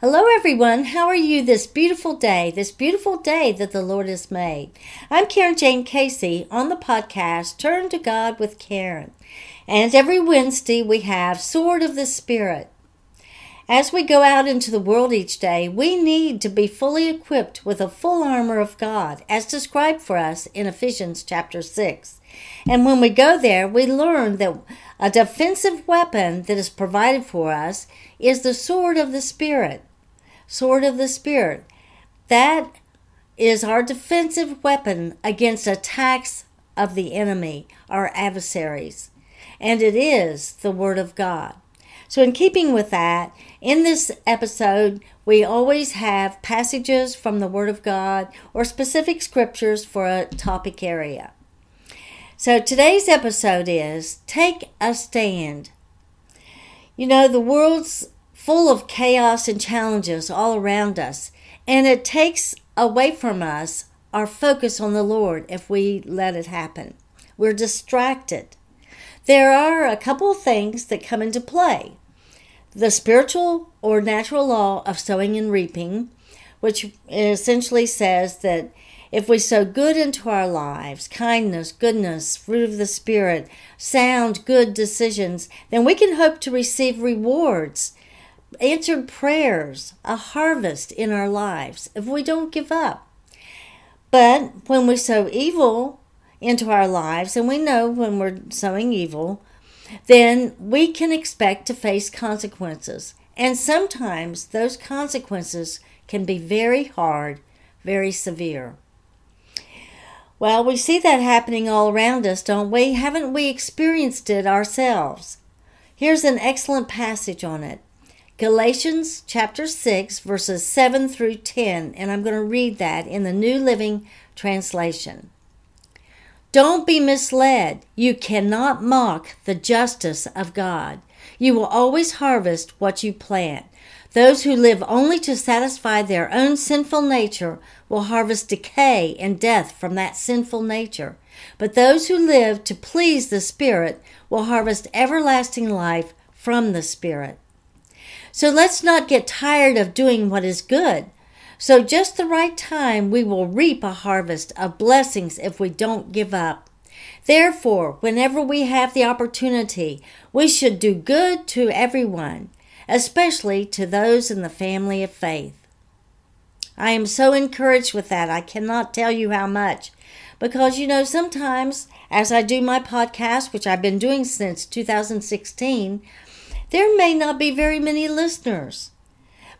Hello, everyone. How are you this beautiful day, this beautiful day that the Lord has made? I'm Karen Jane Casey on the podcast Turn to God with Karen. And every Wednesday we have Sword of the Spirit. As we go out into the world each day, we need to be fully equipped with a full armor of God, as described for us in Ephesians chapter 6. And when we go there, we learn that a defensive weapon that is provided for us is the sword of the Spirit. Sword of the Spirit. That is our defensive weapon against attacks of the enemy, our adversaries. And it is the Word of God. So, in keeping with that, in this episode, we always have passages from the Word of God or specific scriptures for a topic area. So, today's episode is Take a Stand. You know, the world's full of chaos and challenges all around us, and it takes away from us our focus on the Lord if we let it happen. We're distracted. There are a couple of things that come into play the spiritual or natural law of sowing and reaping, which essentially says that if we sow good into our lives, kindness, goodness, fruit of the Spirit, sound, good decisions, then we can hope to receive rewards, answered prayers, a harvest in our lives if we don't give up. But when we sow evil into our lives, and we know when we're sowing evil, then we can expect to face consequences. And sometimes those consequences can be very hard, very severe. Well, we see that happening all around us, don't we? Haven't we experienced it ourselves? Here's an excellent passage on it Galatians chapter 6, verses 7 through 10, and I'm going to read that in the New Living Translation. Don't be misled. You cannot mock the justice of God. You will always harvest what you plant. Those who live only to satisfy their own sinful nature will harvest decay and death from that sinful nature. But those who live to please the Spirit will harvest everlasting life from the Spirit. So let's not get tired of doing what is good. So, just the right time, we will reap a harvest of blessings if we don't give up. Therefore, whenever we have the opportunity, we should do good to everyone, especially to those in the family of faith. I am so encouraged with that. I cannot tell you how much. Because, you know, sometimes as I do my podcast, which I've been doing since 2016, there may not be very many listeners.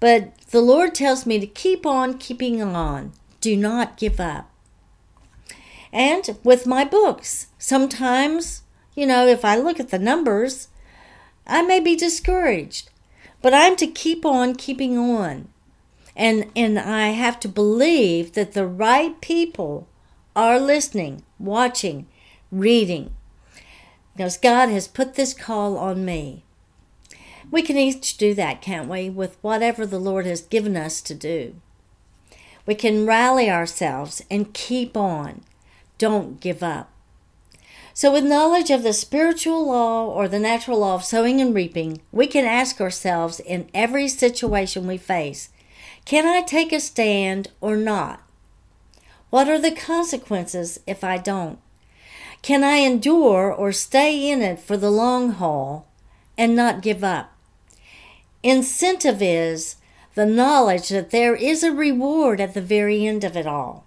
But the Lord tells me to keep on keeping on. Do not give up. And with my books, sometimes, you know, if I look at the numbers, I may be discouraged. But I'm to keep on keeping on. And and I have to believe that the right people are listening, watching, reading. Because God has put this call on me. We can each do that, can't we, with whatever the Lord has given us to do. We can rally ourselves and keep on. Don't give up. So, with knowledge of the spiritual law or the natural law of sowing and reaping, we can ask ourselves in every situation we face can I take a stand or not? What are the consequences if I don't? Can I endure or stay in it for the long haul and not give up? Incentive is the knowledge that there is a reward at the very end of it all.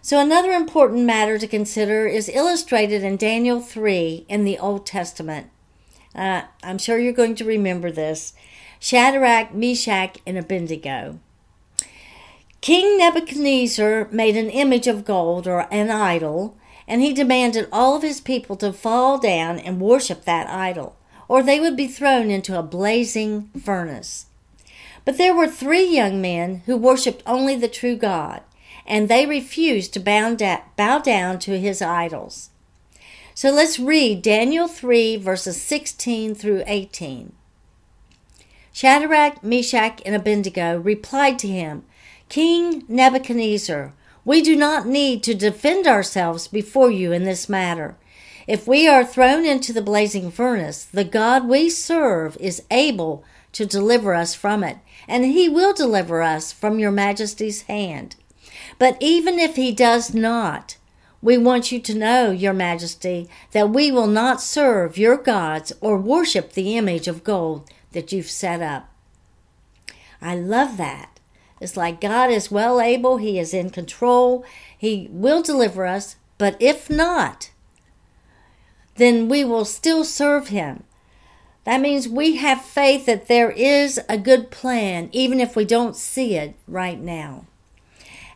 So, another important matter to consider is illustrated in Daniel 3 in the Old Testament. Uh, I'm sure you're going to remember this Shadrach, Meshach, and Abednego. King Nebuchadnezzar made an image of gold or an idol, and he demanded all of his people to fall down and worship that idol or they would be thrown into a blazing furnace. But there were three young men who worshipped only the true God, and they refused to bow, down to his idols. So let's read Daniel 3, verses 16 through 18. Shadrach, Meshach, and Abednego replied to him, King Nebuchadnezzar, we do not need to defend ourselves before you in this matter. If we are thrown into the blazing furnace, the God we serve is able to deliver us from it, and he will deliver us from your majesty's hand. But even if he does not, we want you to know, Your Majesty, that we will not serve your gods or worship the image of gold that you've set up. I love that. It's like God is well able, He is in control, He will deliver us, but if not, then we will still serve Him. That means we have faith that there is a good plan, even if we don't see it right now.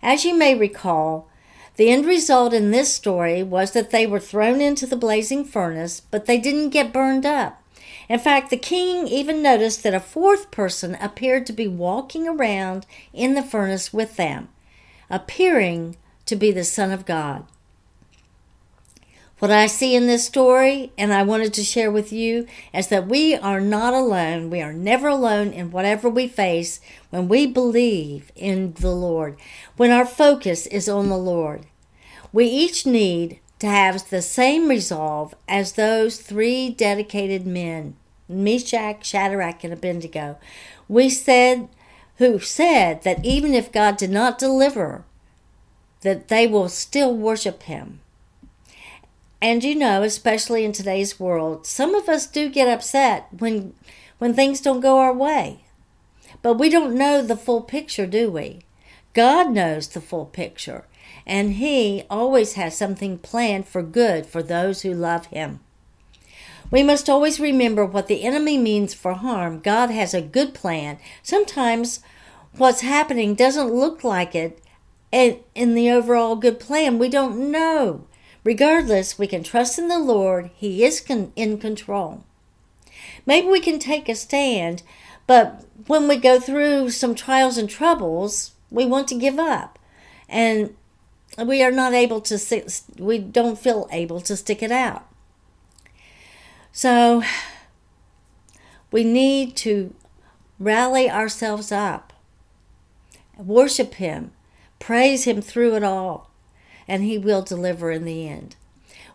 As you may recall, the end result in this story was that they were thrown into the blazing furnace, but they didn't get burned up. In fact, the king even noticed that a fourth person appeared to be walking around in the furnace with them, appearing to be the Son of God. What I see in this story, and I wanted to share with you, is that we are not alone. We are never alone in whatever we face when we believe in the Lord, when our focus is on the Lord. We each need to have the same resolve as those three dedicated men, Meshach, Shadrach, and Abednego. We said, who said that even if God did not deliver, that they will still worship him. And you know, especially in today's world, some of us do get upset when when things don't go our way. But we don't know the full picture, do we? God knows the full picture, and he always has something planned for good for those who love him. We must always remember what the enemy means for harm. God has a good plan. Sometimes what's happening doesn't look like it in the overall good plan. We don't know. Regardless, we can trust in the Lord. He is con- in control. Maybe we can take a stand, but when we go through some trials and troubles, we want to give up. And we are not able to, sit, we don't feel able to stick it out. So we need to rally ourselves up, worship Him, praise Him through it all and He will deliver in the end.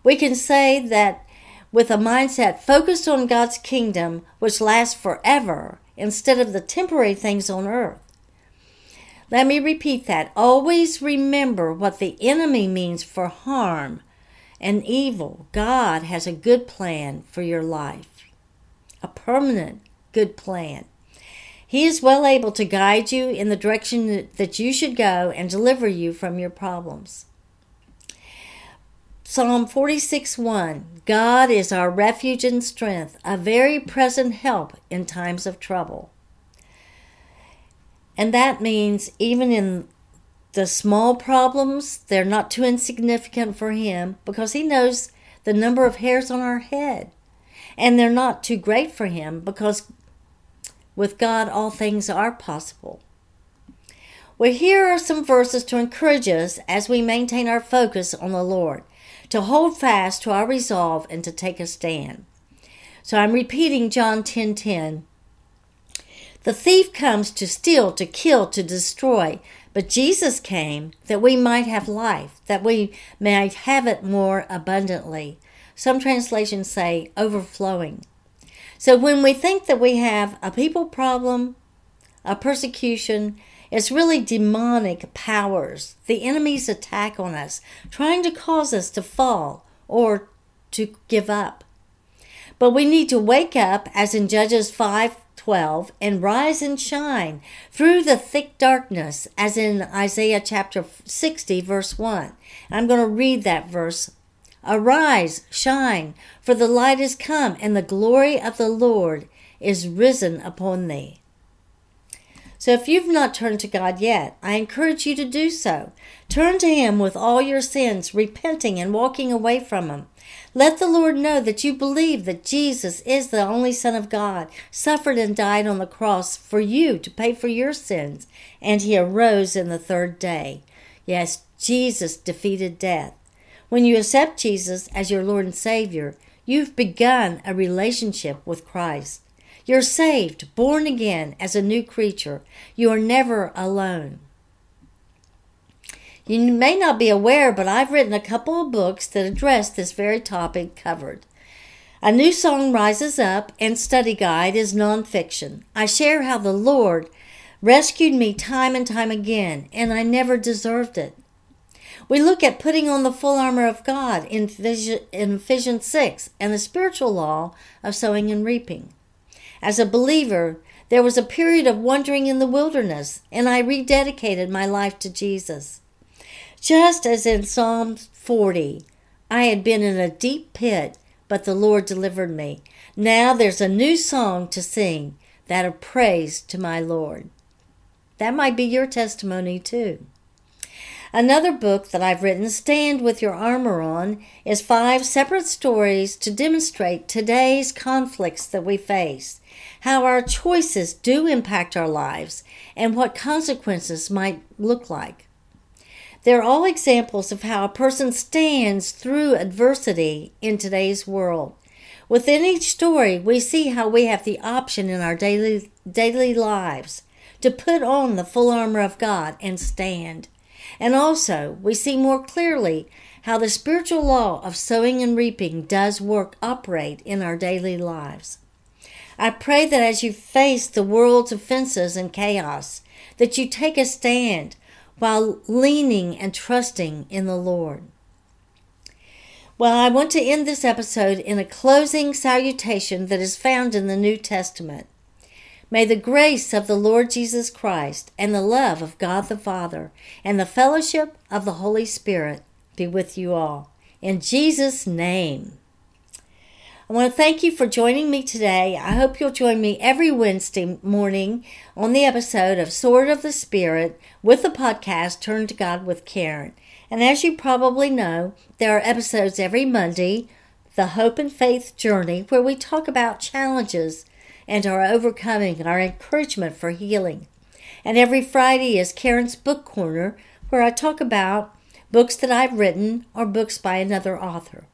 We can say that with a mindset focused on God's kingdom, which lasts forever, instead of the temporary things on earth. Let me repeat that. Always remember what the enemy means for harm and evil. God has a good plan for your life, a permanent good plan. He is well able to guide you in the direction that you should go and deliver you from your problems. Psalm 46 1 God is our refuge and strength, a very present help in times of trouble. And that means even in the small problems, they're not too insignificant for Him because He knows the number of hairs on our head. And they're not too great for Him because with God all things are possible. Well, here are some verses to encourage us as we maintain our focus on the Lord to hold fast to our resolve and to take a stand. So I'm repeating John 10:10. 10, 10. The thief comes to steal, to kill, to destroy, but Jesus came that we might have life, that we might have it more abundantly. Some translations say overflowing. So when we think that we have a people problem, a persecution, it's really demonic powers, the enemy's attack on us, trying to cause us to fall or to give up. But we need to wake up, as in Judges 5 12, and rise and shine through the thick darkness, as in Isaiah chapter 60, verse 1. I'm going to read that verse. Arise, shine, for the light is come, and the glory of the Lord is risen upon thee. So if you've not turned to God yet, I encourage you to do so. Turn to Him with all your sins, repenting and walking away from them. Let the Lord know that you believe that Jesus is the only Son of God, suffered and died on the cross for you to pay for your sins, and He arose in the third day. Yes, Jesus defeated death. When you accept Jesus as your Lord and Savior, you've begun a relationship with Christ. You're saved, born again as a new creature. You are never alone. You may not be aware, but I've written a couple of books that address this very topic covered. A new song rises up and study guide is nonfiction. I share how the Lord rescued me time and time again, and I never deserved it. We look at putting on the full armor of God in Ephesians 6 and the spiritual law of sowing and reaping. As a believer, there was a period of wandering in the wilderness, and I rededicated my life to Jesus. Just as in Psalm 40, I had been in a deep pit, but the Lord delivered me. Now there's a new song to sing, that of praise to my Lord. That might be your testimony too. Another book that I've written, Stand with Your Armor On, is five separate stories to demonstrate today's conflicts that we face, how our choices do impact our lives, and what consequences might look like. They're all examples of how a person stands through adversity in today's world. Within each story, we see how we have the option in our daily, daily lives to put on the full armor of God and stand. And also, we see more clearly how the spiritual law of sowing and reaping does work operate in our daily lives. I pray that as you face the world's offenses and chaos, that you take a stand while leaning and trusting in the Lord. Well, I want to end this episode in a closing salutation that is found in the New Testament. May the grace of the Lord Jesus Christ and the love of God the Father and the fellowship of the Holy Spirit be with you all. In Jesus' name. I want to thank you for joining me today. I hope you'll join me every Wednesday morning on the episode of Sword of the Spirit with the podcast Turn to God with Karen. And as you probably know, there are episodes every Monday, The Hope and Faith Journey, where we talk about challenges and our overcoming, our encouragement for healing. And every Friday is Karen's Book Corner, where I talk about books that I've written or books by another author.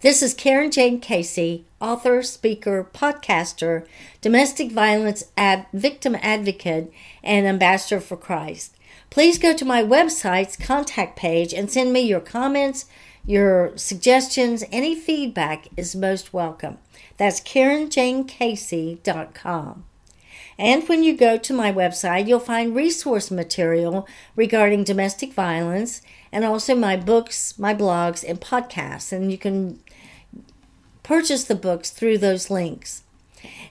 This is Karen Jane Casey, author, speaker, podcaster, domestic violence ad- victim advocate, and ambassador for Christ. Please go to my website's contact page and send me your comments, your suggestions, any feedback is most welcome. That's KarenJaneCasey.com. And when you go to my website, you'll find resource material regarding domestic violence and also my books, my blogs, and podcasts. And you can purchase the books through those links,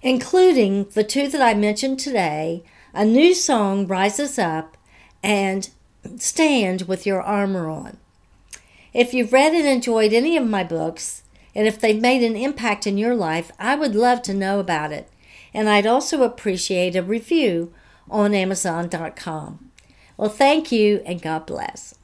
including the two that I mentioned today A New Song Rises Up and Stand with Your Armor On. If you've read and enjoyed any of my books, and if they've made an impact in your life, I would love to know about it. And I'd also appreciate a review on Amazon.com. Well, thank you and God bless.